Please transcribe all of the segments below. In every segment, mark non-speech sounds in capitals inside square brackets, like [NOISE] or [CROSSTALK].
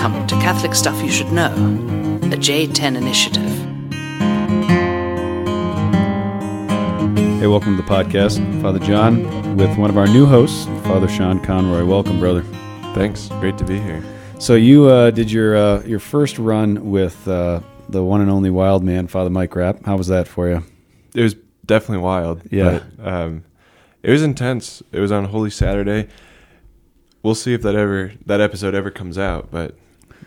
Welcome to Catholic Stuff You Should Know, the J10 Initiative. Hey, welcome to the podcast, Father John, with one of our new hosts, Father Sean Conroy. Welcome, brother. Thanks. Great to be here. So you uh, did your uh, your first run with uh, the one and only wild man, Father Mike Rapp. How was that for you? It was definitely wild. Yeah. But, um, it was intense. It was on Holy Saturday. We'll see if that ever that episode ever comes out. But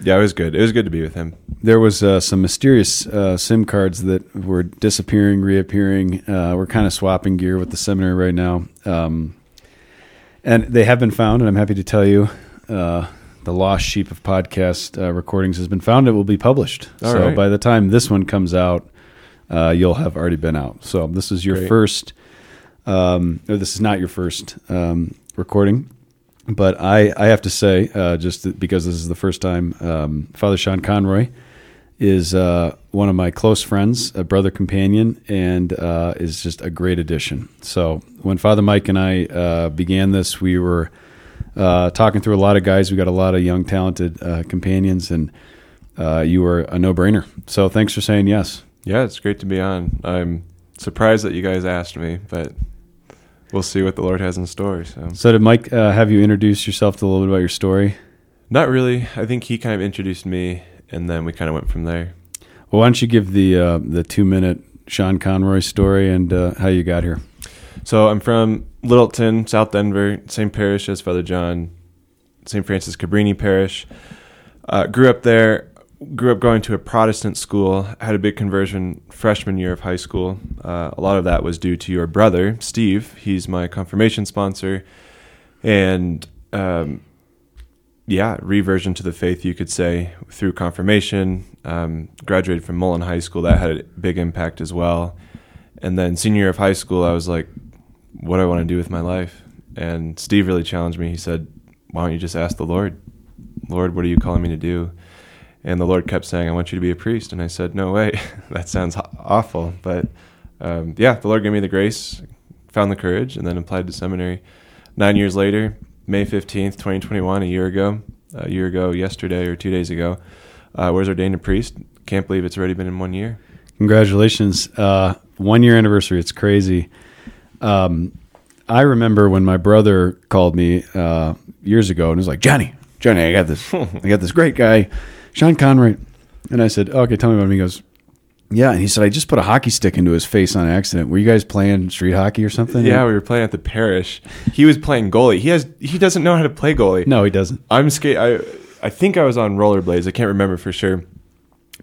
yeah, it was good. It was good to be with him. There was uh, some mysterious uh, SIM cards that were disappearing, reappearing. Uh, we're kind of swapping gear with the seminary right now, um, and they have been found. And I'm happy to tell you, uh, the lost sheep of podcast uh, recordings has been found. It will be published. All so right. by the time this one comes out, uh, you'll have already been out. So this is your Great. first, um, or this is not your first um, recording. But I, I have to say, uh, just because this is the first time, um, Father Sean Conroy is uh, one of my close friends, a brother companion, and uh, is just a great addition. So when Father Mike and I uh, began this, we were uh, talking through a lot of guys. We got a lot of young, talented uh, companions, and you were a no-brainer. So thanks for saying yes. Yeah, it's great to be on. I'm surprised that you guys asked me, but we'll see what the Lord has in store. So So did Mike uh, have you introduce yourself to a little bit about your story? not really. I think he kind of introduced me, and then we kind of went from there. Well, why don't you give the uh, the two-minute Sean Conroy story and uh, how you got here? So I'm from Littleton, South Denver, same parish as Father John, St. Francis Cabrini Parish. Uh, grew up there. Grew up going to a Protestant school. Had a big conversion freshman year of high school. Uh, a lot of that was due to your brother, Steve. He's my confirmation sponsor, and um, yeah, reversion to the faith, you could say, through confirmation. Um, graduated from Mullen High School. That had a big impact as well. And then senior year of high school, I was like, what do I want to do with my life? And Steve really challenged me. He said, why don't you just ask the Lord? Lord, what are you calling me to do? And the Lord kept saying, I want you to be a priest. And I said, no way. [LAUGHS] that sounds awful. But um, yeah, the Lord gave me the grace, found the courage, and then applied to seminary. Nine years later, May 15th, 2021, a year ago, a year ago yesterday or two days ago, uh, was ordained a priest. Can't believe it's already been in one year. Congratulations. Uh, one year anniversary. It's crazy. Um, I remember when my brother called me uh, years ago and was like, Johnny, Johnny, I got this, [LAUGHS] I got this great guy, Sean Conroy. And I said, okay, tell me about him. He goes, yeah. And he said, I just put a hockey stick into his face on accident. Were you guys playing street hockey or something? Yeah, we were playing at the parish. He was playing goalie. He has he doesn't know how to play goalie. No, he doesn't. I'm skate. I I think I was on rollerblades. I can't remember for sure,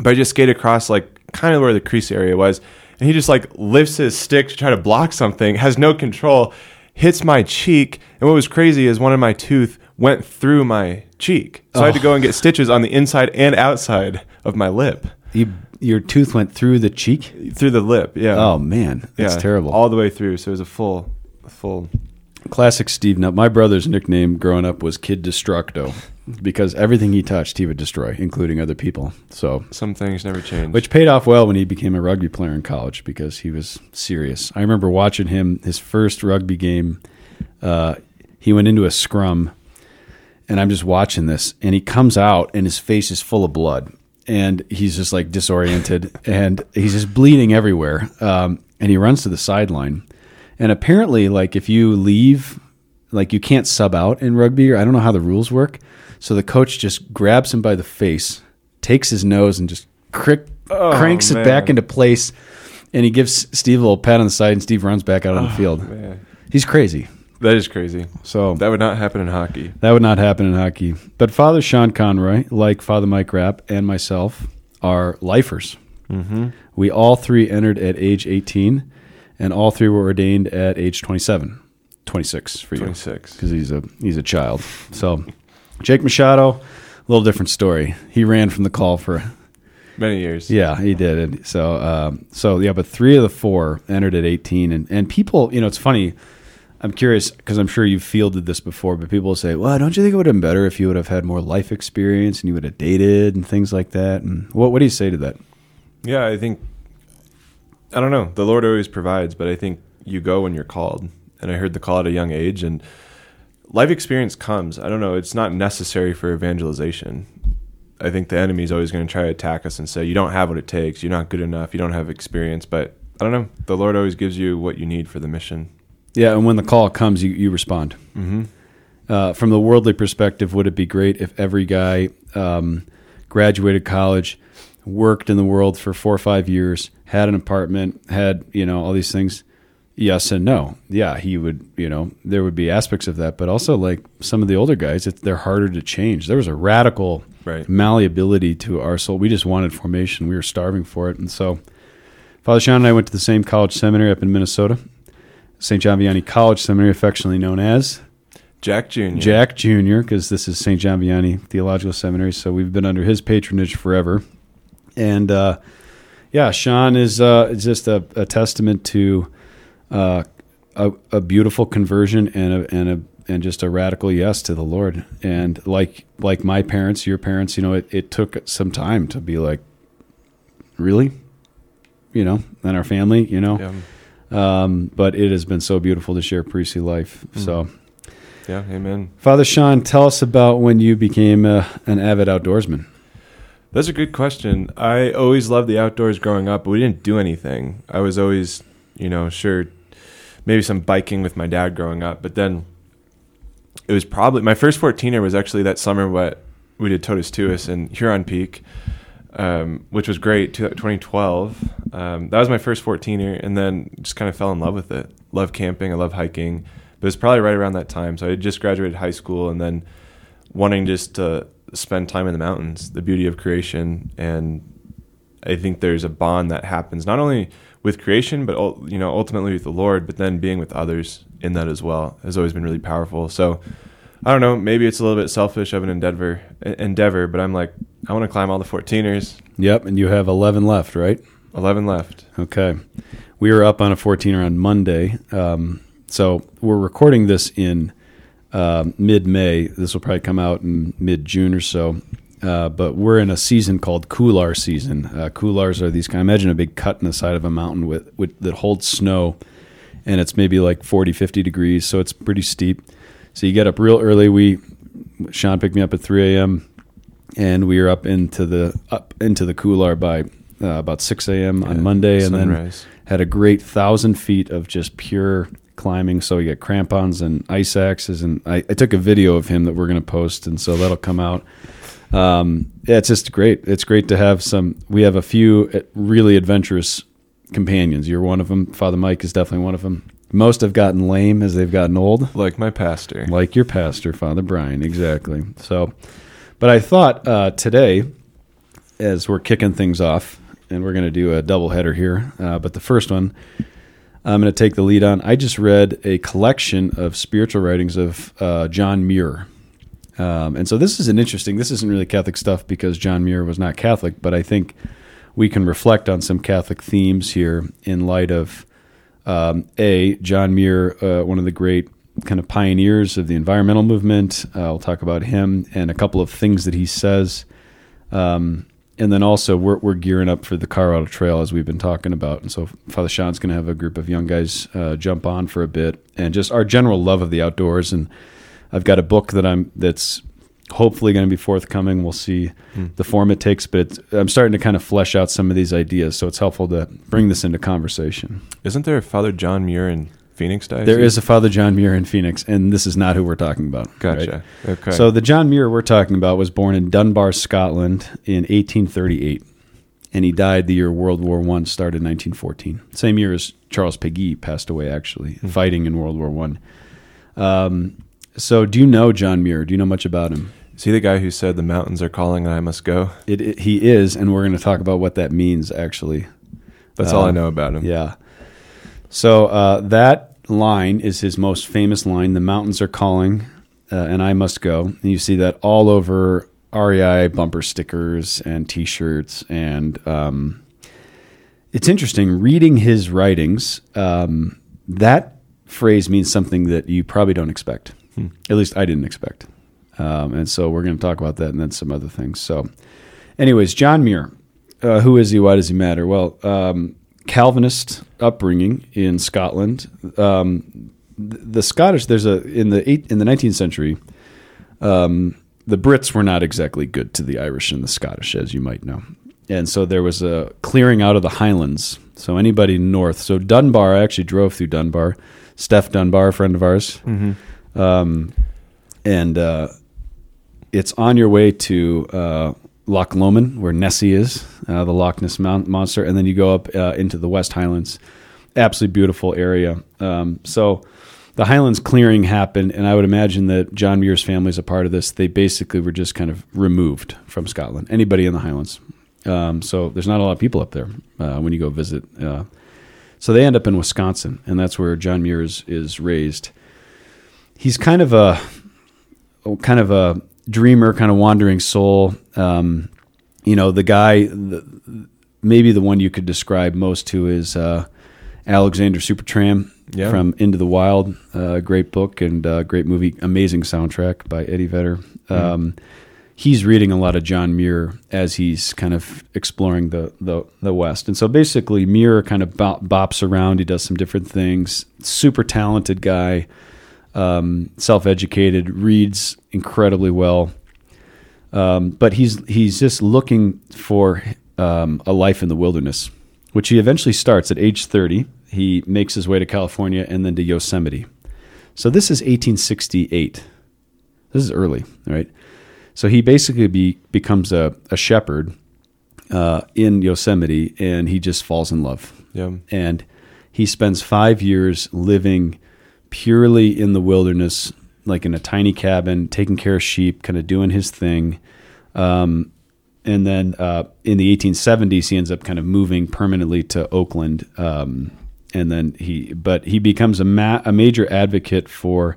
but I just skated across like kind of where the crease area was, and he just like lifts his stick to try to block something, has no control, hits my cheek, and what was crazy is one of my tooth went through my cheek, so I had to go and get stitches on the inside and outside of my lip, You, your tooth went through the cheek? through the lip. Yeah. Oh, man. That's yeah, terrible. All the way through. So it was a full, full. Classic Steve. Now, my brother's nickname growing up was Kid Destructo because everything he touched, he would destroy, including other people. So, Some things never change. which paid off well when he became a rugby player in college because he was serious. I remember watching him his first rugby game. Uh, he went into a scrum, and I'm just watching this, and he comes out, and his face is full of blood, and he's just like disoriented, [LAUGHS] and he's just bleeding everywhere. Um, and he runs to the sideline, and apparently, like if you leave, like you can't sub out in rugby, or I don't know how the rules work. So the coach just grabs him by the face, takes his nose, and just crick, Oh, cranks it back into place. And he gives Steve a little pat on the side, and Steve runs back out on the field. Oh, Man, He's crazy. That is crazy. So That would not happen in hockey. that would not happen in hockey. But Father Sean Conroy, like Father Mike Rapp and myself, are lifers. Mm-hmm. We all three entered at age 18, and all three were ordained at age 27, 26 for you, 26. because he's a he's a child. So Jake Machado, a little different story. He ran from the call for Many years. yeah, he did. And so, um, so yeah, but three of the four entered at 18, and and people, you know, it's funny. I'm curious because I'm sure you've fielded this before, but people say, "Well, don't you think it would have been better if you would have had more life experience and you would have dated and things like that?" And what what do you say to that? Yeah, I think I don't know. The Lord always provides, but I think you go when you're called. And I heard the call at a young age and life experience comes. I don't know, it's not necessary for evangelization. I think the enemy is always going to try to attack us and say, you don't have what it takes. You're not good enough. You don't have experience. But I don't know. The Lord always gives you what you need for the mission. Yeah, and when the call comes, you, you respond. Mm-hmm. Uh, from the worldly perspective, would it be great if every guy um, graduated college, worked in the world for four or five years, had an apartment, had you know all these things? Yes and no. Yeah, he would. You know, there would be aspects of that, but also like some of the older guys, it's, they're harder to change. There was a radical Right. malleability to our soul. We just wanted formation. We were starving for it, and so Father Sean and I went to the same college seminary up in Minnesota, St. John Vianney College Seminary, affectionately known as Jack Jr. Jack Jr., because this is St. John Vianney Theological Seminary, so we've been under his patronage forever. And uh, yeah, Sean is uh, just a, a testament to uh, a, a beautiful conversion and a, and a and just a radical yes to the Lord. And like like my parents, your parents, you know, it, it took some time to be like, really, you know, and our family, you know. Yeah. Um, but it has been so beautiful to share priestly life. So. Yeah. Amen. Father Sean, tell us about when you became uh, an avid outdoorsman. That's a good question. I always loved the outdoors growing up, but we didn't do anything. I was always, you know, sure, maybe some biking with my dad growing up, but then it was probably my first 14er was actually that summer what we did Totus Tuus in Huron Peak, um, which was great. 2012. Um, that was my first 14er, and then just kind of fell in love with it. Love camping. I love hiking. But it's probably right around that time. So I just graduated high school, and then wanting just to spend time in the mountains, the beauty of creation, and I think there's a bond that happens not only with creation, but you know ultimately with the Lord, but then being with others in that as well has always been really powerful. So I don't know, maybe it's a little bit selfish of an endeavor, endeavor, but I'm like I want to climb all the 14ers. Yep, and you have 11 left, right? 11 left. Okay. We were up on a 14er on Monday. Um, so we're recording this in uh, mid May. This will probably come out in mid June or so. Uh, but we're in a season called Couloir season. Uh, couloirs are these kind. Imagine a big cut in the side of a mountain with, with that holds snow, and it's maybe like 40, 50 degrees, so it's pretty steep. So you get up real early. We Sean picked me up at 3 a.m. and we were up into the up into the Couloir by uh, about 6 a.m. on Monday, and then had a great thousand feet of just pure climbing. So we get crampons and ice axes, and I, I took a video of him that we're going to post, and so that'll come out. Um, yeah, it's just great. It's great to have some. We have a few uh, really adventurous companions. You're one of them. Father Mike is definitely one of them. Most have gotten lame as they've gotten old, Like my pastor. like your pastor, Father Brian. Exactly. So, but I thought uh, today, as we're kicking things off, and we're going to do a double header here, uh, but the first one, I'm going to take the lead on. I just read a collection of spiritual writings of uh, John Muir. Um, and so this is an interesting, this isn't really Catholic stuff because John Muir was not Catholic, but I think we can reflect on some Catholic themes here in light of um, A, John Muir, uh, one of the great kind of pioneers of the environmental movement. Uh, I'll talk about him and a couple of things that he says. Um, and then also, we're, we're gearing up for the Colorado Trail as we've been talking about. And so, Father Sean's going to have a group of young guys uh, jump on for a bit, and just our general love of the outdoors. And I've got a book that I'm that's hopefully going to be forthcoming. We'll see the form it takes, but it's, I'm starting to kind of flesh out some of these ideas. So it's helpful to bring this into conversation. Isn't there Father John Muir in Phoenix Diocese? There is a Father John Muir in Phoenix, and this is not who we're talking about. Gotcha. right? Okay. So the John Muir we're talking about was born in Dunbar, Scotland, in 1838, and he died the year World War One started, in 1914. Same year as Charles Péguy passed away, actually, fighting in World War One. Um, so, do you know John Muir? Do you know much about him? is he the guy who said the mountains are calling and I must go? It, it, he is, and we're going to talk about what that means. Actually, That's all I Um, know about him. Yeah. So uh, that line is his most famous line. The mountains are calling, uh, and I must go. And you see that all over REI bumper stickers and T-shirts, and um, it's interesting reading his writings. Um, that phrase means something that you probably don't expect. At least I didn't expect. Um, and so we're going to talk about that and then some other things. So, anyways, John Muir. Uh, who is he? Why does he matter? Well, um, Calvinist upbringing in Scotland. Um, the Scottish there's a in the eight, in the 19th century. Um, the Brits were not exactly good to the Irish and the Scottish, as you might know. And so there was a clearing out of the Highlands. So anybody north. So Dunbar, I actually drove through Dunbar. Steph Dunbar, a friend of ours. Um, and uh, it's on your way to uh, Loch Lomond, where Nessie is, uh, the Loch Ness Mon- monster, and then you go up uh, into the West Highlands. Absolutely beautiful area. Um, so the Highlands clearing happened, and I would imagine that John Muir's family is a part of this. They basically were just kind of removed from Scotland. Anybody in the Highlands. Um, so there's not a lot of people up there uh, when you go visit. Uh, so they end up in Wisconsin, and that's where John Muir is, is raised. He's kind of a kind of a dreamer, kind of wandering soul. Um, you know, the guy, the, maybe the one you could describe most to is uh, Alexander Supertramp Yeah. from Into the Wild. Uh, great book and uh, great movie, amazing soundtrack by Eddie Vedder. Um, He's reading a lot of John Muir as he's kind of exploring the, the, the West. And so basically, Muir kind of bop, bops around. He does some different things. Super talented guy um, self-educated, reads incredibly well, um, but he's he's just looking for um, a life in the wilderness, which he eventually starts at age thirty. He makes his way to California and then to Yosemite. So this is 1868. This is early, right? So he basically be, becomes a, a shepherd uh, in Yosemite, and he just falls in love Yeah. and he spends five years living purely in the wilderness, like in a tiny cabin, taking care of sheep, kind of doing his thing. Um, and then uh, in the 1870s, he ends up kind of moving permanently to Oakland. Um, and then he, but he becomes a, ma- a major advocate for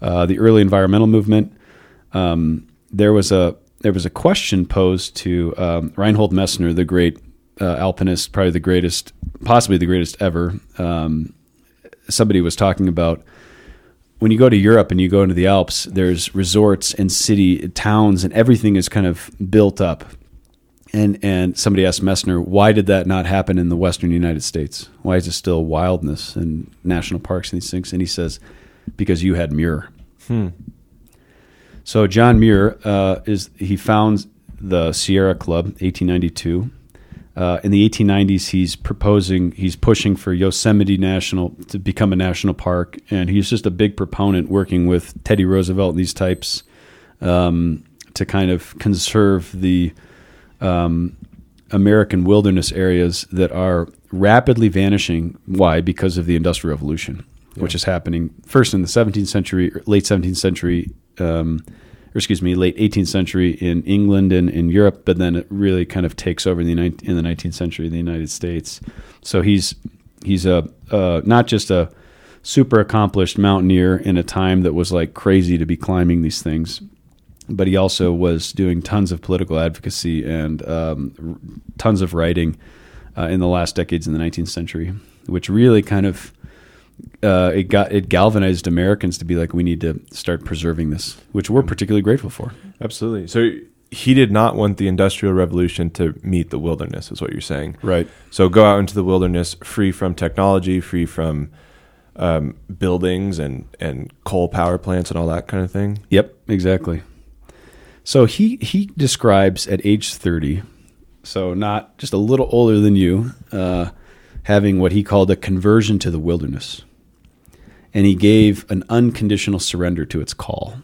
uh, the early environmental movement. Um, there was a there was a question posed to um, Reinhold Messner, the great uh, alpinist, probably the greatest, possibly the greatest ever. Um, somebody was talking about when you go to Europe and you go into the Alps, there's resorts and city towns, and everything is kind of built up. And and somebody asked Messner, why did that not happen in the Western United States? Why is it still wildness and national parks and these things? And he says, because you had Muir. So John Muir uh, is he founds the Sierra Club, 1892. Uh, in the 1890s, he's proposing, he's pushing for Yosemite National to become a national park, and he's just a big proponent working with Teddy Roosevelt and these types um, to kind of conserve the um, American wilderness areas that are rapidly vanishing. Why? Because of the Industrial Revolution, which is happening first in the 17th century, late 17th century, um, or excuse me, late 18th century in England and in Europe, but then it really kind of takes over in the, nine- in the 19th century in the United States. So he's he's a uh, not just a super accomplished mountaineer in a time that was like crazy to be climbing these things, but he also was doing tons of political advocacy and um, tons of writing uh, in the last decades in the 19th century, which really kind of uh, it got it galvanized Americans to be like, we need to start preserving this, which we're particularly grateful for. Absolutely. So he did not want the Industrial Revolution to meet the wilderness, is what you're saying. Right. So go out into the wilderness free from technology, free from um, buildings and, and coal power plants and all that kind of thing. Yep, exactly. So he he describes at age thirty, so not just a little older than you, uh, having what he called a conversion to the wilderness, and he gave an unconditional surrender to its call.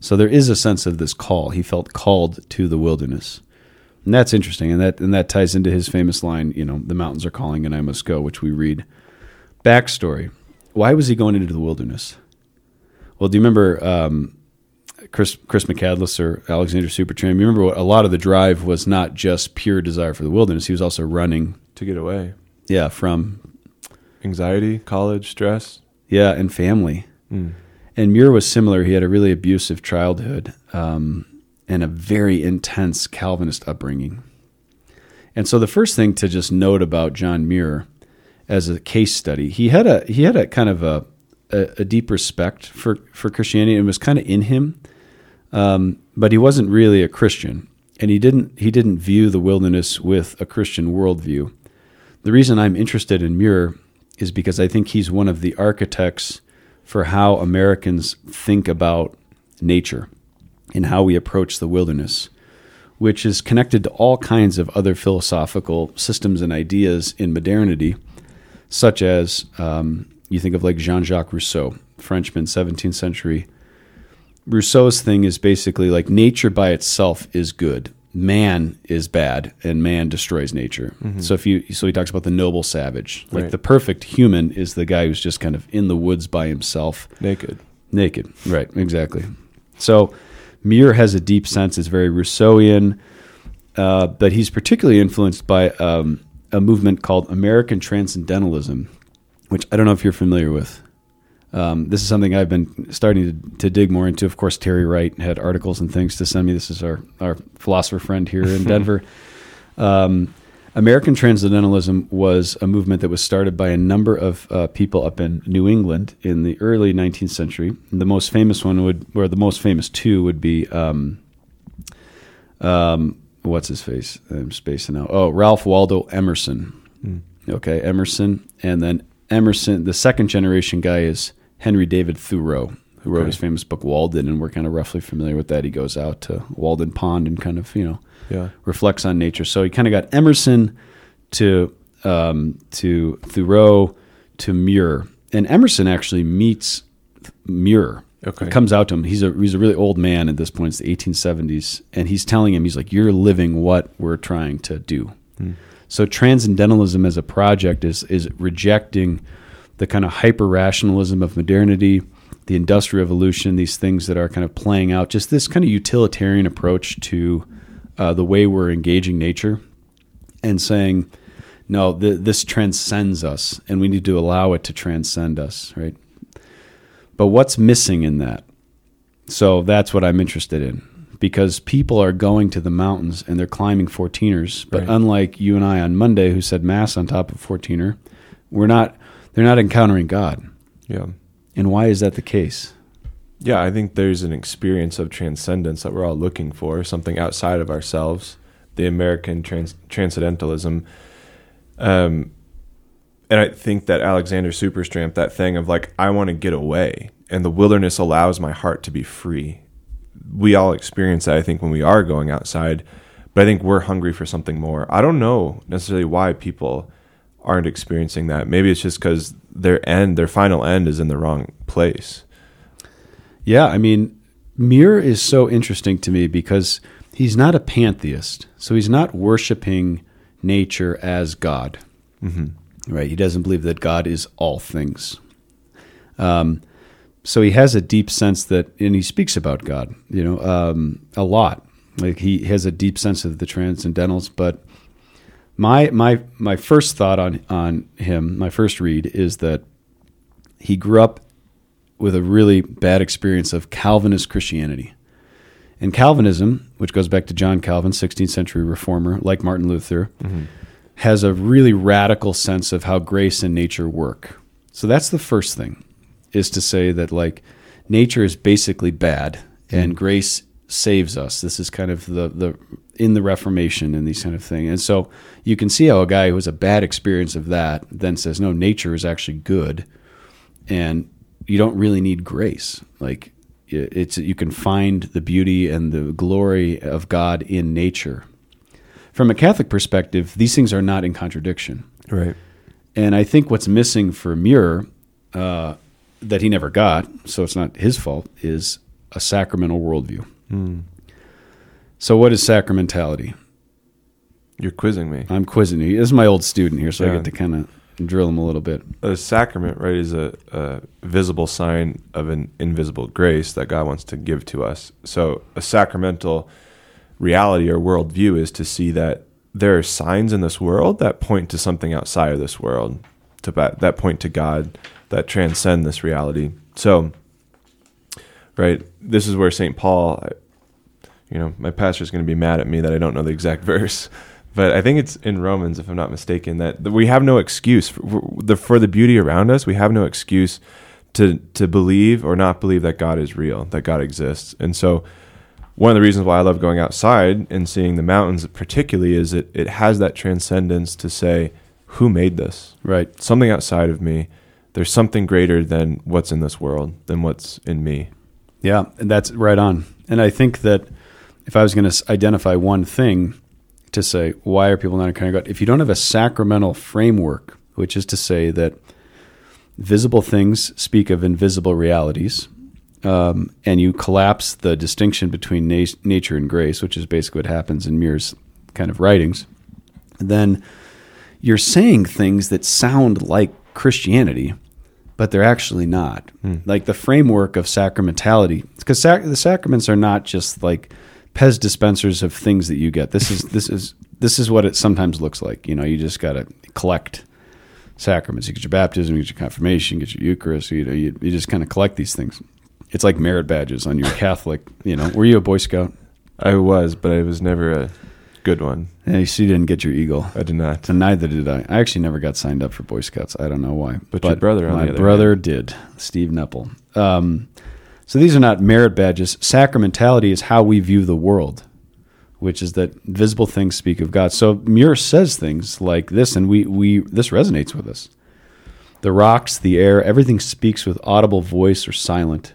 So there is a sense of this call. He felt called to the wilderness, and that's interesting. And that and that ties into his famous line, you know, "The mountains are calling, and I must go," which we read. Backstory: Why was he going into the wilderness? Well, do you remember um, Chris Chris McCandless or Alexander Supertramp? You remember what a lot of the drive was not just pure desire for the wilderness. He was also running, To get away. Yeah, from Anxiety, college, stress. yeah, and family. And Muir was similar. He had a really abusive childhood um, and a very intense Calvinist upbringing. And so the first thing to just note about John Muir as a case study, he had a he had a kind of a a, a deep respect for for Christianity and was kind of in him, um, but he wasn't really a Christian, and he didn't he didn't view the wilderness with a Christian worldview. The reason I'm interested in Muir is because I think he's one of the architects for how Americans think about nature. and how we approach the wilderness, which is connected to all kinds of other philosophical systems and ideas in modernity, such as um, you think of like Jean Jacques Rousseau, Frenchman, 17th century. Rousseau's thing is basically like nature by itself is good. Man is bad, and man destroys nature. So if you so he talks about the noble savage, like Right. the perfect human is the guy who's just kind of in the woods by himself, Naked. Naked. Right, exactly. So Muir has a deep sense, it's very Rousseauian, uh, but he's particularly influenced by um, a movement called American Transcendentalism, which I don't know if you're familiar with. Um, this is something I've been starting to, to dig more into. Of course, Terry Wright had articles and things to send me. This is our, our philosopher friend here in [LAUGHS] Denver. Um, American Transcendentalism was a movement that was started by a number of uh, people up in New England in the early 19th century. The most famous one would, or the most famous two, would be, um, um, what's his face? I'm spacing out. Oh, Ralph Waldo Emerson. Okay, Emerson, and then Emerson. The second generation guy is Henry David Thoreau, who wrote Okay. his famous book Walden, and we're kind of roughly familiar with that. He goes out to Walden Pond and kind of you know Yeah. reflects on nature. So he kind of got Emerson to um, to Thoreau to Muir, and Emerson actually meets Muir. Okay. It comes out to him. He's a he's a really old man at this point. It's the 1870s, and he's telling him he's like, "You're living what we're trying to do." So transcendentalism as a project is is rejecting the kind of hyper rationalism of modernity, the industrial revolution, these things that are kind of playing out. Just this kind of utilitarian approach to uh, the way we're engaging nature, and saying, "No, th- this transcends us, and we need to allow it to transcend us." Right. But what's missing in that? So that's what I'm interested in because people are going to the mountains and they're climbing 14ers. But Right. unlike you and I on Monday who said mass on top of 14er, we're not they're not encountering God. Yeah. And why is that the case? Yeah, I think there's an experience of transcendence that we're all looking for, something outside of ourselves. The American trans- transcendentalism, um, and I think that Alexander Supertramp, that thing of like, I want to get away, and the wilderness allows my heart to be free. We all experience that, I think, when we are going outside, but I think we're hungry for something more. I don't know necessarily why people aren't experiencing that. Maybe it's just because their end, their final end, is in the wrong place. Yeah, I mean, Muir is so interesting to me because he's not a pantheist. So he's not worshiping nature as God. Right? He doesn't believe that God is all things. Um, so he has a deep sense that, and he speaks about God, you know, um, a lot. Like he has a deep sense of the transcendentals. But my my my first thought on on him, my first read is that he grew up with a really bad experience of Calvinist Christianity. And Calvinism, which goes back to John Calvin, 16th century reformer, like Martin Luther, mm-hmm. has a really radical sense of how grace and nature work. So that's the first thing, is to say that like nature is basically bad and mm-hmm. grace saves us. This is kind of the the in the Reformation and these kind of things. And so you can see how a guy who has a bad experience of that then says, no, nature is actually good and you don't really need grace. Like it's you can find the beauty and the glory of God in nature. From a Catholic perspective, these things are not in contradiction. Right. And I think what's missing for Muir uh, that he never got, so it's not his fault, is a sacramental worldview. So, what is sacramentality? You're quizzing me. I'm quizzing you. This is my old student here, so I get to kind of drill him a little bit. A sacrament, right, is a, a visible sign of an invisible grace that God wants to give to us. So, a sacramental reality or worldview is to see that there are signs in this world that point to something outside of this world, to that point to God, that transcend this reality. So, right, this is where St. Paul, you know, my pastor's going to be mad at me that I don't know the exact [LAUGHS] verse, but I think it's in Romans, if I'm not mistaken, that we have no excuse for, the for the beauty around us. We have no excuse to to believe or not believe that God is real, that God exists, and so one of the reasons why I love going outside and seeing the mountains, particularly, is it it has that transcendence to say, who made this? Right. Something outside of me. There's something greater than what's in this world, than what's in me. Yeah, and that's right on. And I think that if I was going to identify one thing to say, why are people not encountering God? If you don't have a sacramental framework, which is to say that visible things speak of invisible realities, um, and you collapse the distinction between na- nature and grace, which is basically what happens in Muir's kind of writings, then you're saying things that sound like Christianity, but they're actually not. Like the framework of sacramentality, because sac- the sacraments are not just like Pez dispensers of things that you get. This is this is this is what it sometimes looks like. You know, you just got to collect sacraments. You get your baptism, you get your confirmation, you get your Eucharist. You know, you, you just kind of collect these things. It's like merit badges on your [LAUGHS] Catholic. You know, were you a Boy Scout? I was, but I was never a good one. Yeah, you see, you didn't get your eagle. I did not. And neither did I. I actually never got signed up for Boy Scouts. I don't know why. But your brother, my the other brother did. Steve Nepple. Um, so these are not merit badges. Sacramentality is how we view the world, which is that visible things speak of God. So Muir says things like this, and we we this resonates with us. The rocks, the air, everything speaks with audible voice or silent,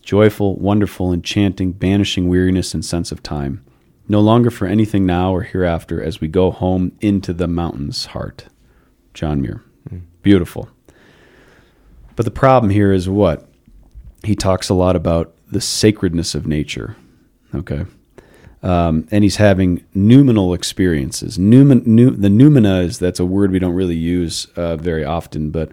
joyful, wonderful, enchanting, banishing weariness and sense of time. No longer for anything now or hereafter as we go home into the mountain's heart. John Muir. Hmm. Beautiful. But the problem here is what? He talks a lot about the sacredness of nature. Okay. Um, and he's having noumenal experiences. Numen, nu, the noumena is that's a word we don't really use uh, very often, but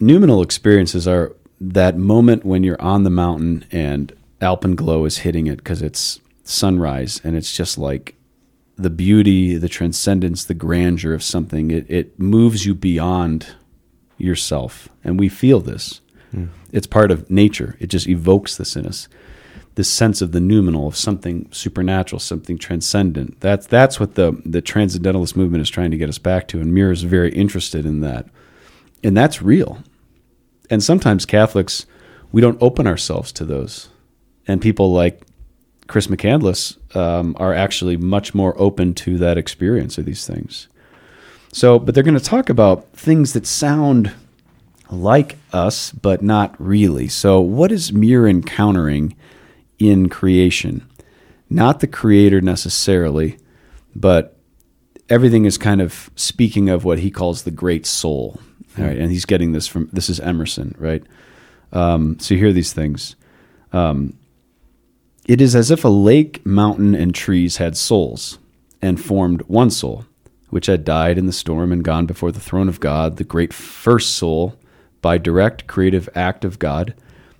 noumenal experiences are that moment when you're on the mountain and alpenglow is hitting it because it's sunrise and it's just like the beauty, the transcendence, the grandeur of something. It, it moves you beyond yourself. And we feel this. It's part of nature. It just evokes this in us. This sense of the noumenal, of something supernatural, something transcendent. That's that's what the the transcendentalist movement is trying to get us back to, and Muir is very interested in that. And that's real. And sometimes Catholics, we don't open ourselves to those. And people like Chris McCandless um, are actually much more open to that experience of these things. So, but they're going to talk about things that sound like us, but not really. So, what is Muir encountering in creation? Not the creator necessarily, but everything is kind of speaking of what he calls the great soul. All right, and he's getting this from this is Emerson, right? Um, so you hear these things. Um, it is as if a lake, mountain, and trees had souls and formed one soul, which had died in the storm and gone before the throne of God, the great first soul, by direct creative act of God,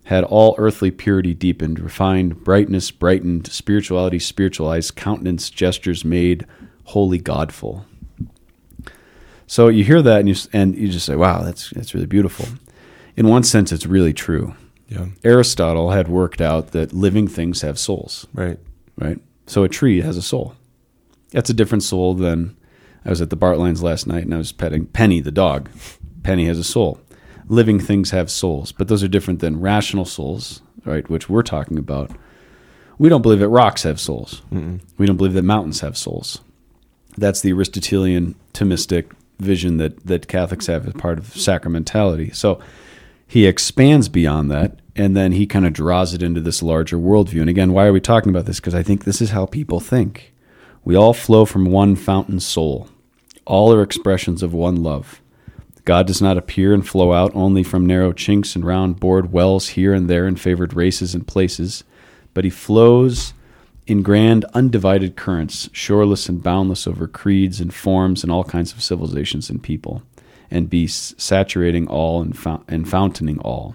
had all earthly purity deepened, refined, brightness brightened, spirituality spiritualized, countenance gestures made, wholly Godful. So you hear that and you and you just say, "Wow, that's that's really beautiful." In one sense, it's really true. Yeah. Aristotle had worked out that living things have souls, Right. right? So a tree has a soul. That's a different soul than I was at the Bartlines last night and I was petting Penny the dog. Penny has a soul. Living things have souls, but those are different than rational souls, right? Which we're talking about. We don't believe that rocks have souls. We don't believe that mountains have souls. That's the Aristotelian Thomistic vision that that Catholics have as part of sacramentality. So he expands beyond that and then he kind of draws it into this larger worldview. And again, why are we talking about this? Because I think this is how people think. We all flow from one fountain soul, all are expressions of one love. God does not appear and flow out only from narrow chinks and round bored wells here and there in favored races and places, but he flows in grand undivided currents, shoreless and boundless over creeds and forms and all kinds of civilizations and people, and beasts, saturating all and, and fountaining all.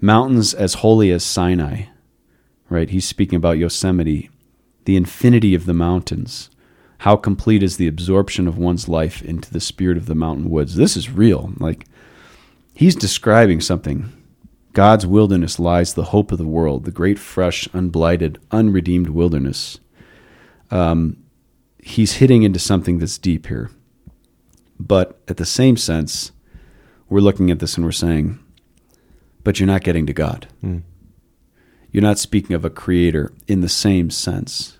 Mountains as holy as Sinai, right? He's speaking about Yosemite, the infinity of the mountains. How complete is the absorption of one's life into the spirit of the mountain woods? This is real. Like, he's describing something. God's wilderness lies the hope of the world, the great, fresh, unblighted, unredeemed wilderness. Um, he's hitting into something that's deep here. But at the same sense, we're looking at this and we're saying, but you're not getting to God. You're not speaking of a creator in the same sense.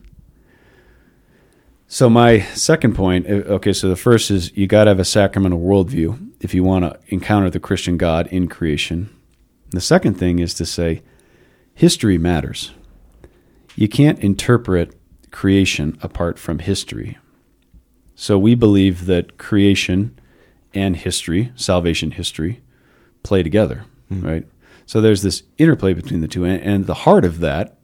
So, my second point uh, okay, so the first is you got to have a sacramental worldview if you want to encounter the Christian God in creation. The second thing is to say history matters. you can't interpret creation apart from history. So we believe that creation and history, salvation history, play together, right? So there's this interplay between the two, and, and the heart of that,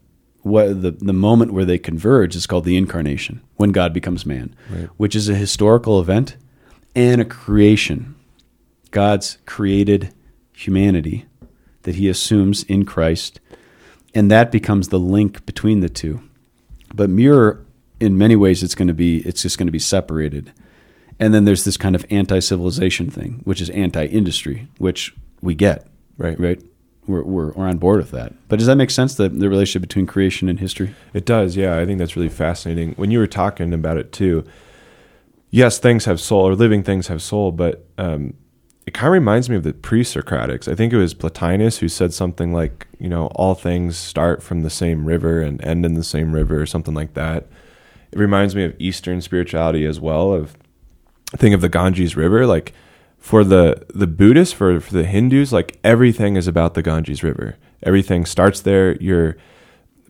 what the the moment where they converge, is called the incarnation, when God becomes man, Right. which is a historical event and a creation. God's created humanity that He assumes in Christ, and that becomes the link between the two. But Muir, in many ways, it's going to be it's just going to be separated. And then there's this kind of anti-civilization thing, which is anti-industry, which we get, Right. Right. We're, we're, we're on board with that. But does that make sense? The the relationship between creation and history. It does, yeah. I think that's really fascinating. When you were talking about it too, yes, things have soul, or living things have soul, but um, it kind of reminds me of the pre-Socratics. I think it was Plotinus who said something like, you know, all things start from the same river and end in the same river, or something like that. It reminds me of Eastern spirituality as well. Of think of the Ganges River, like for the the Buddhists, for for the Hindus, like everything is about the Ganges River. Everything starts there. You're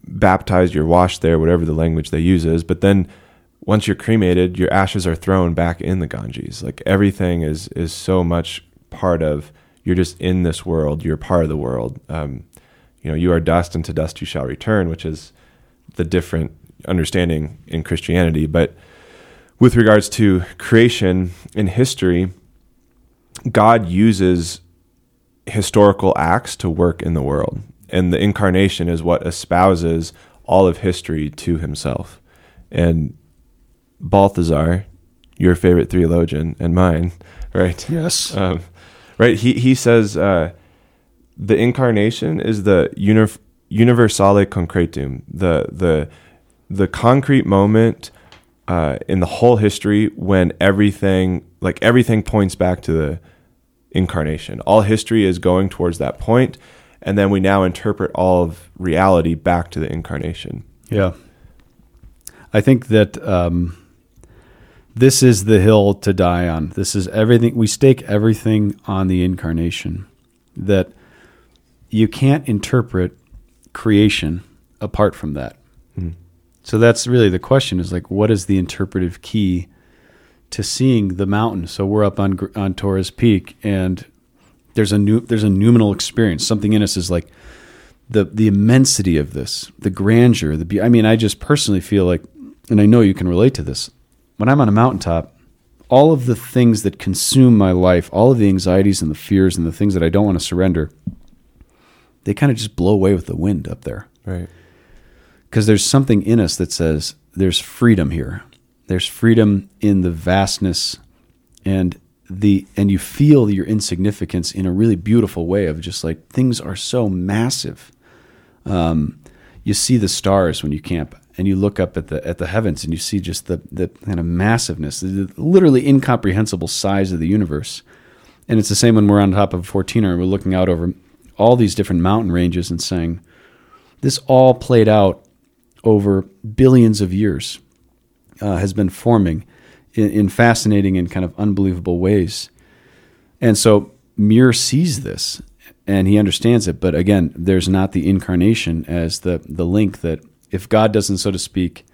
baptized, you're washed there, whatever the language they use is. But then once you're cremated, your ashes are thrown back in the Ganges. Like everything is is so much part of. You're just in this world. You're part of the world. Um, you know, you are dust, and to dust you shall return, which is the different understanding in Christianity. But with regards to creation in history, God uses historical acts to work in the world. And the incarnation is what espouses all of history to himself. And Balthasar, your favorite theologian and mine, [LAUGHS] right? Yes. Um, right. He, he says uh, the incarnation is the unif- universale concretum, the, the, the concrete moment uh, in the whole history when everything, like everything points back to the incarnation. All history is going towards that point, and then we now interpret all of reality back to the incarnation. Yeah. I think that um, this is the hill to die on. This is everything. We stake everything on the incarnation. That you can't interpret creation apart from that. So that's really the question is like, what is the interpretive key to seeing the mountain? So we're up on on Torreys Peak, and there's a new there's a numinal experience. Something in us is like the the immensity of this, the grandeur, the I mean, I just personally feel like, and I know you can relate to this. When I'm on a mountaintop, all of the things that consume my life, all of the anxieties and the fears and the things that I don't want to surrender, they kind of just blow away with the wind up there Right. Because there's something in us that says there's freedom here. There's freedom in the vastness and the and you feel your insignificance in a really beautiful way of just like things are so massive. Um, you see the stars when you camp and you look up at the at the heavens and you see just the the kind of massiveness, the literally incomprehensible size of the universe. And it's the same when we're on top of a 14er and we're looking out over all these different mountain ranges and saying, this all played out over billions of years, uh, has been forming in, in fascinating and kind of unbelievable ways. And so Muir sees this and he understands it. But again, there's not the incarnation as the, the link that if God doesn't, so to speak,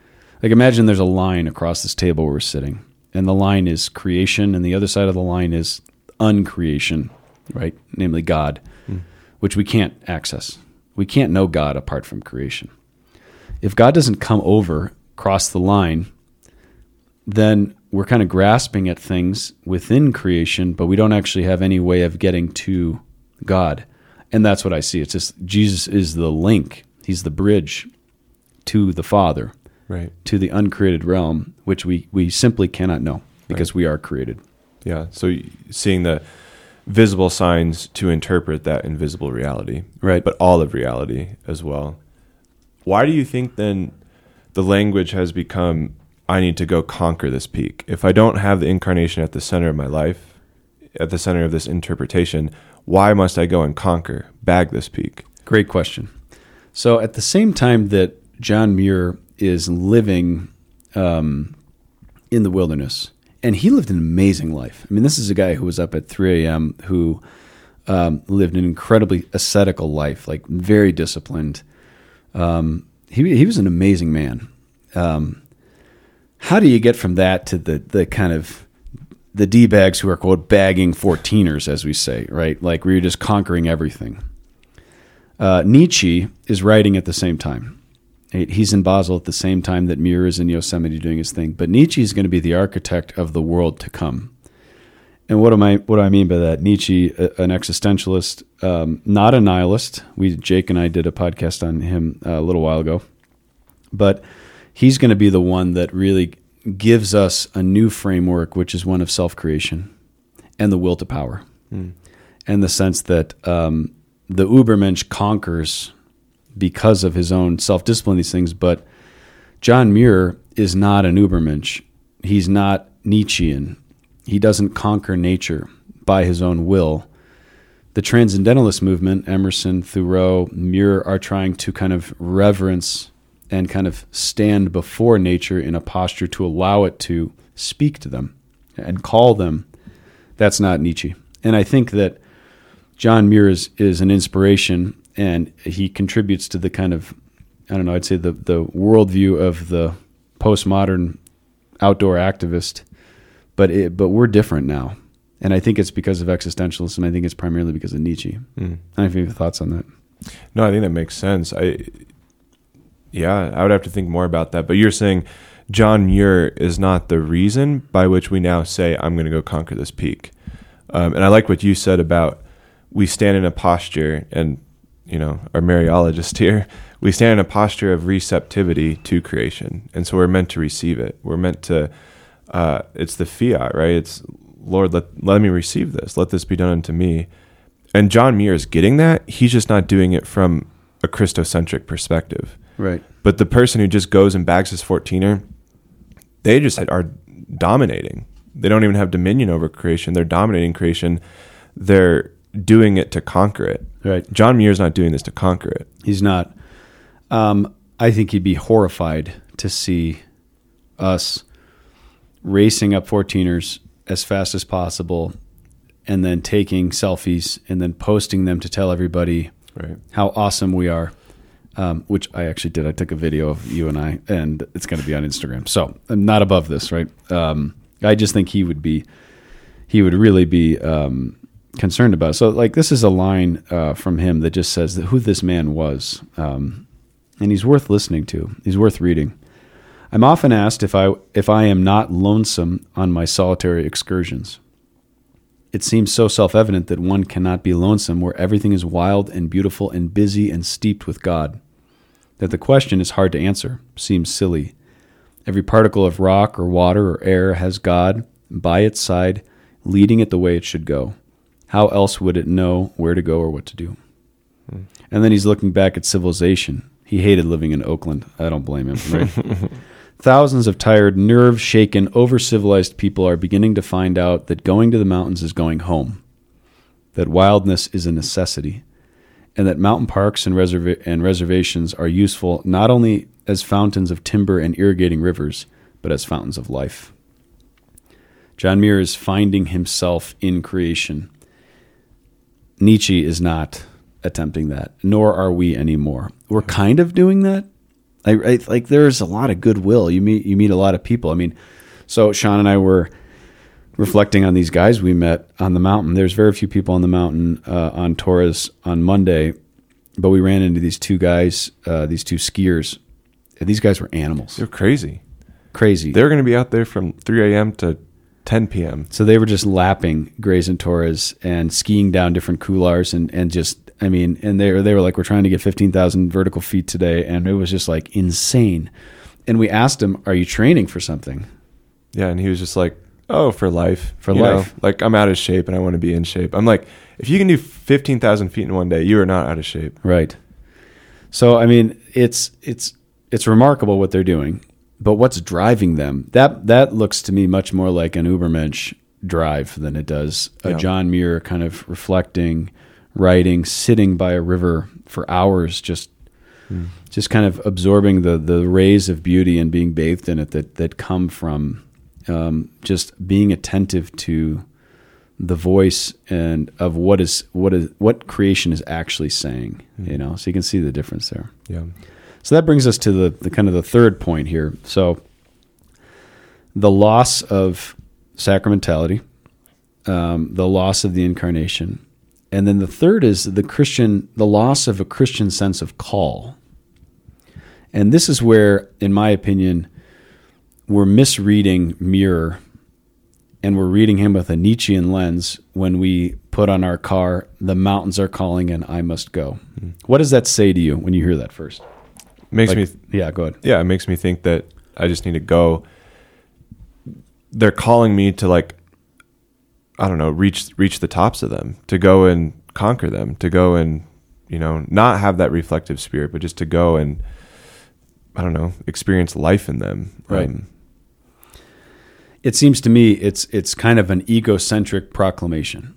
like imagine there's a line across this table where we're sitting, and the line is creation, and the other side of the line is uncreation, right? Namely God, which we can't access. We can't know God apart from creation. If God doesn't come over, cross the line, then we're kind of grasping at things within creation, but we don't actually have any way of getting to God. And that's what I see. It's just Jesus is the link, He's the bridge to the Father, Right. to the uncreated realm, which we, we simply cannot know because we are created. Yeah. So seeing the visible signs to interpret that invisible reality, Right. But all of reality as well. Why do you think then the language has become I need to go conquer this peak? If I don't have the incarnation at the center of my life, at the center of this interpretation, why must I go and conquer, bag this peak? Great question. So, at the same time that John Muir is living um, in the wilderness, and he lived an amazing life. I mean, this is a guy who was up at 3 a.m., who um, lived an incredibly ascetical life, like very disciplined. Um, he he was an amazing man. Um, how do you get from that to the the kind of the d bags who are quote bagging 14ers, as we say, right? Like where you're just conquering everything. Uh, Nietzsche is writing at the same time. He's in Basel at the same time that Muir is in Yosemite doing his thing. But Nietzsche is going to be the architect of the world to come. And what am I? What do I mean by that? Nietzsche, an existentialist, um, not a nihilist. We Jake and I did a podcast on him uh, a little while ago, but he's going to be the one that really gives us a new framework, which is one of self creation and the will to power, mm. and the sense that um, the Ubermensch conquers because of his own self discipline. These things, but John Muir is not an Ubermensch. He's not Nietzschean he doesn't conquer nature by his own will. The transcendentalist movement, Emerson, Thoreau, Muir, are trying to kind of reverence and kind of stand before nature in a posture to allow it to speak to them and call them. That's not Nietzsche. And I think that John Muir is, is an inspiration and he contributes to the kind of, I don't know, I'd say the, the worldview of the postmodern outdoor activist but it, but we're different now, and I think it's because of existentialism. I think it's primarily because of Nietzsche. Mm. I don't know if you have thoughts on that. No, I think that makes sense. I yeah, I would have to think more about that. But you're saying John Muir is not the reason by which we now say I'm going to go conquer this peak. Um, and I like what you said about we stand in a posture, and you know, our Mariologist here, we stand in a posture of receptivity to creation, and so we're meant to receive it. We're meant to uh, it's the fiat, right? It's Lord, let let me receive this. Let this be done unto me. And John Muir is getting that. He's just not doing it from a Christocentric perspective. Right. But the person who just goes and bags his 14er, they just are dominating. They don't even have dominion over creation. They're dominating creation. They're doing it to conquer it. Right. John Muir's not doing this to conquer it. He's not. Um, I think he'd be horrified to see us racing up 14ers as fast as possible and then taking selfies and then posting them to tell everybody right. how awesome we are. Um, which I actually did. I took a video of you and I, and it's going to be on Instagram. So I'm not above this, right? Um, I just think he would be, he would really be um, concerned about. It. So like this is a line uh, from him that just says that who this man was, um, and he's worth listening to. He's worth reading. I'm often asked if I, if I am not lonesome on my solitary excursions. It seems so self evident that one cannot be lonesome where everything is wild and beautiful and busy and steeped with God. That the question is hard to answer, seems silly. Every particle of rock or water or air has God by its side, leading it the way it should go. How else would it know where to go or what to do? Hmm. And then he's looking back at civilization. He hated living in Oakland. I don't blame him, right? [LAUGHS] Thousands of tired, nerve shaken, over civilized people are beginning to find out that going to the mountains is going home, that wildness is a necessity, and that mountain parks and, reserva- and reservations are useful not only as fountains of timber and irrigating rivers, but as fountains of life. John Muir is finding himself in creation. Nietzsche is not attempting that, nor are we anymore. We're kind of doing that, I, I, like there's a lot of goodwill. You meet you meet a lot of people. I mean, so Sean and I were reflecting on these guys we met on the mountain. There's very few people on the mountain uh, on Torreys on Monday, but we ran into these two guys, uh, these two skiers. And these guys were animals. They're crazy, crazy. They're going to be out there from 3 a.m. to 10 p.m. So they were just lapping Grays and Torreys and skiing down different couloirs and, and just I mean, and they were they were like, we're trying to get fifteen thousand vertical feet today, and it was just like insane. And we asked him, "Are you training for something?" Yeah, and he was just like, "Oh, for life, for you life. Know, like I'm out of shape, and I want to be in shape." I'm like, if you can do fifteen thousand feet in one day, you are not out of shape, right? So I mean, it's it's it's remarkable what they're doing, but what's driving them? That that looks to me much more like an Ubermensch drive than it does a yeah. John Muir kind of reflecting writing, sitting by a river for hours, just mm. just kind of absorbing the the rays of beauty and being bathed in it that that come from um, just being attentive to the voice and of what is what is what creation is actually saying. Mm. You know, so you can see the difference there. Yeah. So that brings us to the, the kind of the third point here. So the loss of sacramentality, um, the loss of the incarnation, and then the third is the Christian, the loss of a Christian sense of call. And this is where, in my opinion, we're misreading Muir and we're reading him with a Nietzschean lens when we put on our car, the mountains are calling and I must go. Mm. What does that say to you when you hear that first? Makes like, me, th- yeah, go ahead. Yeah, it makes me think that I just need to go. They're calling me to like, I don't know, reach reach the tops of them, to go and conquer them, to go and you know not have that reflective spirit, but just to go and I don't know, experience life in them. Right. Um, it seems to me it's it's kind of an egocentric proclamation.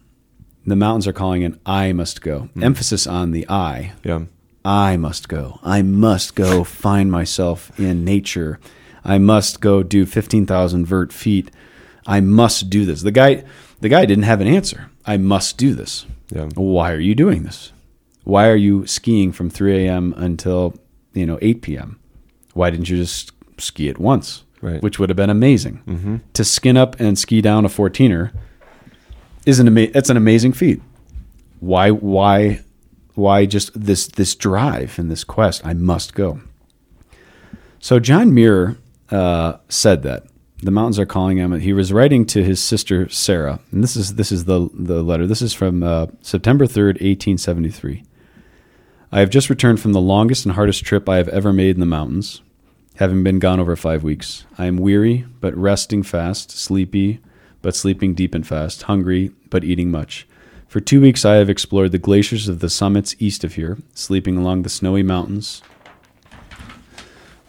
The mountains are calling an I must go. Mm. Emphasis on the I. Yeah. I must go. I must go find myself in nature. I must go do 15,000 vert feet. I must do this. The guy the guy didn't have an answer. I must do this. Yeah. Why are you doing this? Why are you skiing from 3 a.m. until, you know, 8 p.m.? why didn't you just ski it once? Right. Which would have been amazing. Mm-hmm. To skin up and ski down a 14er is an ama- it's an amazing feat. Why why why just this this drive and this quest? I must go. So John Muir uh, said that the mountains are calling him. He was writing to his sister Sarah, and this is this is the the letter. This is from uh, September third, eighteen seventy three. I have just returned from the longest and hardest trip I have ever made in the mountains having been gone over five weeks. I am weary, but resting fast, sleepy, but sleeping deep and fast, hungry, but eating much. For two weeks I have explored the glaciers of the summits east of here, sleeping along the snowy mountains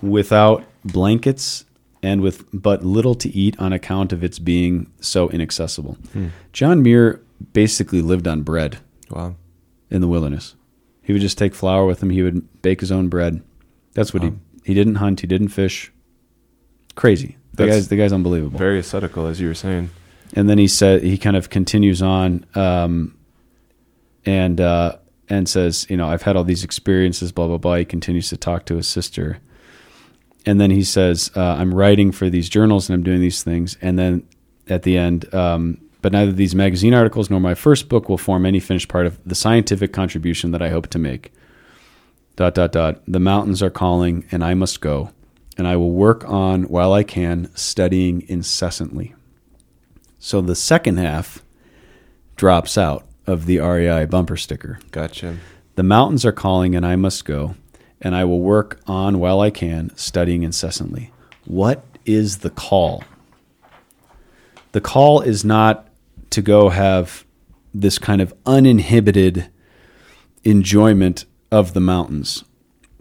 without blankets and with but little to eat on account of its being so inaccessible. Hmm. John Muir basically lived on bread. Wow. In the wilderness. He would just take flour with him, he would bake his own bread. That's what wow. he he didn't hunt. He didn't fish. Crazy. The That's guy's the guy's unbelievable. Very ascetical, as you were saying. And then he said he kind of continues on, um, and uh, and says, you know, I've had all these experiences. Blah blah blah. He continues to talk to his sister, and then he says, uh, I'm writing for these journals and I'm doing these things. And then at the end, um, but neither these magazine articles nor my first book will form any finished part of the scientific contribution that I hope to make. Dot dot dot. The mountains are calling and i must go and i will work on while i can studying incessantly. So the second half drops out of the REI bumper sticker. Gotcha. The mountains are calling and i must go and i will work on while i can studying incessantly. What is the call? The call is not to go have this kind of uninhibited enjoyment of the mountains.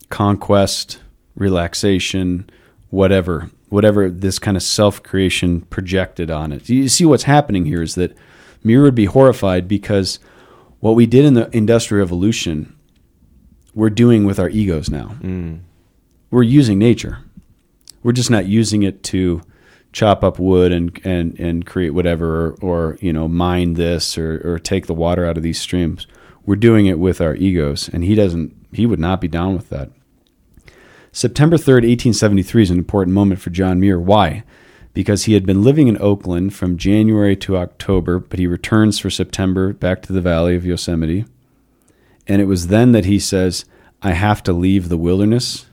Conquest, relaxation, whatever, whatever this kind of self creation projected on it. You see what's happening here is that Muir would be horrified because what we did in the Industrial Revolution, we're doing with our egos now. Mm. We're using nature. We're just not using it to chop up wood and, and, and create whatever or, or you know mine this or, or take the water out of these streams we're doing it with our egos, and he doesn't. He would not be down with that. September 3rd, 1873 is an important moment for John Muir. Why? Because he had been living in Oakland from January to October, but he returns for September back to the valley of Yosemite. And it was then that he says, I have to leave the wilderness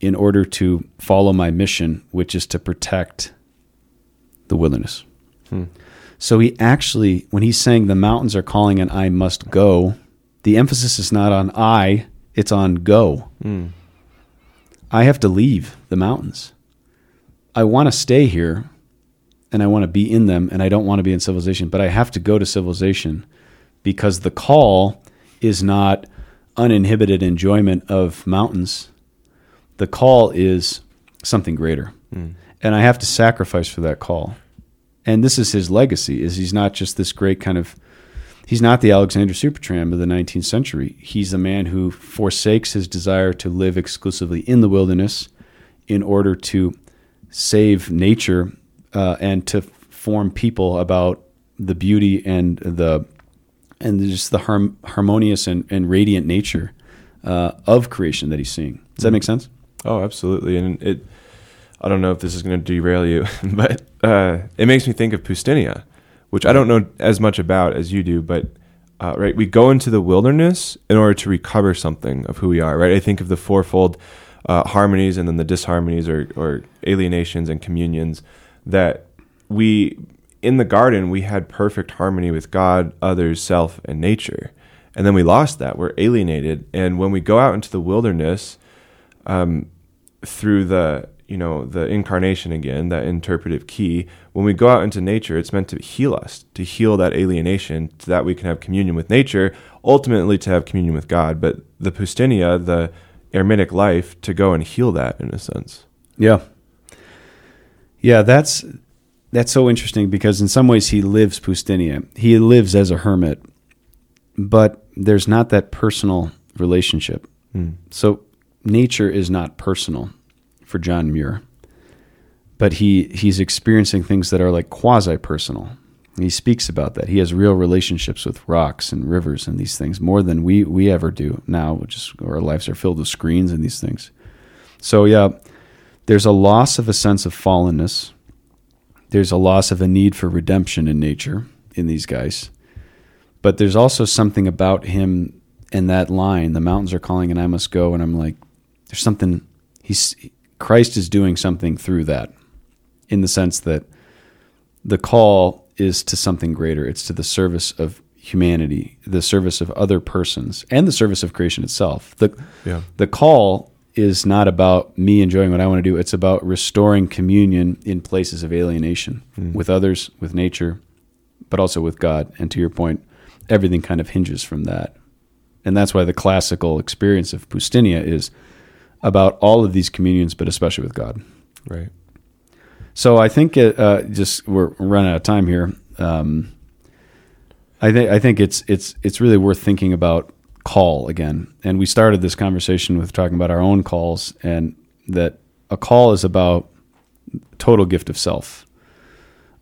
in order to follow my mission, which is to protect the wilderness. Hmm. So he actually, when he's saying the mountains are calling and I must go, the emphasis is not on I, it's on go. Mm. I have to leave the mountains. I want to stay here and I want to be in them and I don't want to be in civilization, but I have to go to civilization because the call is not uninhibited enjoyment of mountains. The call is something greater. Mm. And I have to sacrifice for that call and this is his legacy is he's not just this great kind of he's not the Alexander Supertramp of the 19th century. He's a man who forsakes his desire to live exclusively in the wilderness in order to save nature uh, and to form people about the beauty and the and just the harm, harmonious and, and radiant nature uh, of creation that he's seeing. Does that make sense? Oh, absolutely. And it, I don't know if this is going to derail you, [LAUGHS] but uh, it makes me think of Poustinia, which I don't know as much about as you do, but uh, right, we go into the wilderness in order to recover something of who we are, right? I think of the fourfold uh, harmonies and then the disharmonies or, or alienations and communions that we, in the garden, we had perfect harmony with God, others, self, and nature. And then we lost that. We're alienated. And when we go out into the wilderness, um, through the you know the incarnation again that interpretive key when we go out into nature it's meant to heal us to heal that alienation so that we can have communion with nature ultimately to have communion with god but the poustinia the eremitic life to go and heal that in a sense Yeah. Yeah, that's that's so interesting because in some ways he lives Poustinia. He lives as a hermit, but there's not that personal relationship. Hmm. So nature is not personal for John Muir. But he he's experiencing things that are like quasi personal. He speaks about that. He has real relationships with rocks and rivers and these things more than we we ever do now, which is our lives are filled with screens and these things. So yeah, there's a loss of a sense of fallenness. There's a loss of a need for redemption in nature in these guys. But there's also something about him and that line, the mountains are calling and I must go and I'm like there's something he's Christ is doing something through that in the sense that the call is to something greater. It's to the service of humanity, the service of other persons, and the service of creation itself. The Yeah. the call is not about me enjoying what I want to do. It's about restoring communion in places of alienation with others, with nature, but also with God. And to your point, everything kind of hinges from that. And that's why the classical experience of Poustinia is about all of these communions, but especially with God. right So I think it, uh, just we're running out of time here. Um, I think I think it's it's it's really worth thinking about call again. And we started this conversation with talking about our own calls, and that a call is about total gift of self.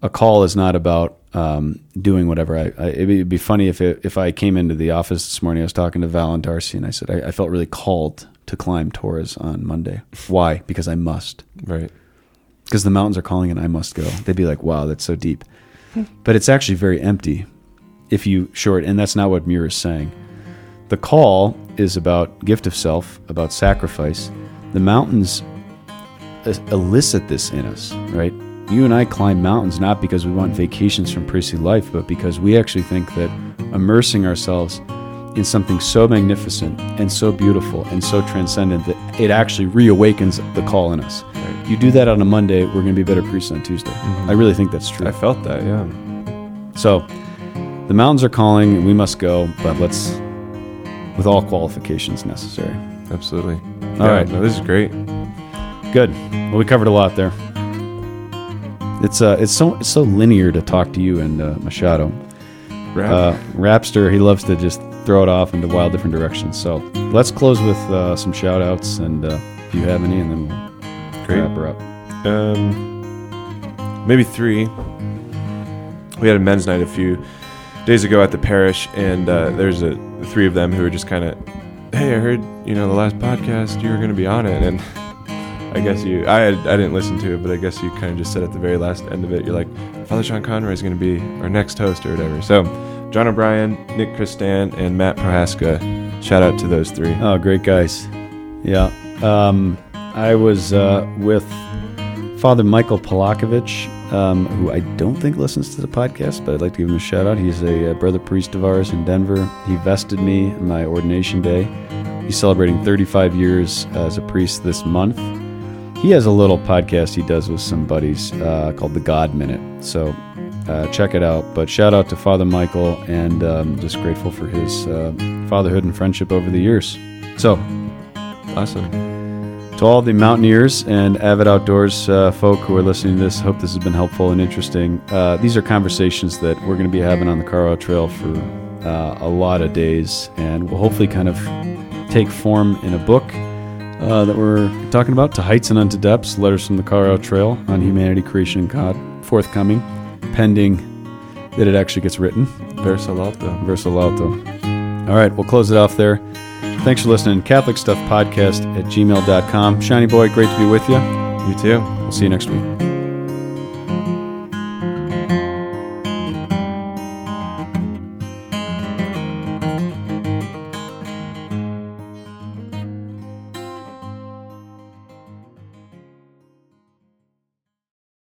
A call is not about um, doing whatever. I, I it'd be funny if it, if I came into the office this morning. I was talking to Val and Darcy, and I said I, I felt really called to climb Torreys on Monday. Why? Because I must right because the mountains are calling and I must go. They'd be like, wow, that's so deep. But it's actually very empty if you short, and that's not what Muir is saying. The call is about gift of self, about sacrifice. The mountains elicit this in us, right? You and I climb mountains not because we want vacations from priestly life, but because we actually think that immersing ourselves in something so magnificent and so beautiful and so transcendent that it actually reawakens the call in us. You do that on a Monday, we're going to be better priests on Tuesday. Mm-hmm. I really think that's true. i felt that yeah So, the mountains are calling, and we must go, but let's, with all qualifications necessary. absolutely All right. no, this is great Good. Well, we covered a lot there. It's uh, it's so it's so linear to talk to you and uh, Machado. Rap. Uh, Rapster, he loves to just throw it off into wild different directions. So let's close with uh, some shout outs, and uh, if you have any, and then we'll Great. wrap her up. um, maybe three. We had a men's night a few days ago at the parish, and uh, there's a three of them who were just kind of, "Hey, I heard you know the last podcast you were going to be on it," and [LAUGHS] I guess you, I had, I didn't listen to it, but I guess you kind of just said at the very last end of it, you're like, Father Sean Conroy is going to be our next host or whatever. So, John O'Brien, Nick Christan, and Matt Prohaska. Shout out to those three. Oh, great guys. Yeah. Um, I was uh, with Father Michael Polakovich, um, who I don't think listens to the podcast, but I'd like to give him a shout out. He's a, uh brother priest of ours in Denver. He vested me my ordination day. He's celebrating 35 years as a priest this month. He has a little podcast he does with some buddies uh, called the God Minute. So uh, check it out. But shout out to Father Michael and um, just grateful for his uh, fatherhood and friendship over the years. So, Awesome. To all the mountaineers and avid outdoors uh, folk who are listening to this, hope this has been helpful and interesting. Uh, these are conversations that we're going to be having on the Carl Trail for uh, a lot of days, and will hopefully kind of take form in a book uh, that we're talking about, To Heights and Unto Depths, Letters from the Colorado Trail on Humanity, Creation, and God, forthcoming, pending that it actually gets written. Verso Alto. Verso Alto. All right, we'll close it off there. Thanks for listening. Catholic Stuff Podcast at gmail.com. Shiny Boy, great to be with you. You too. We'll see you next week.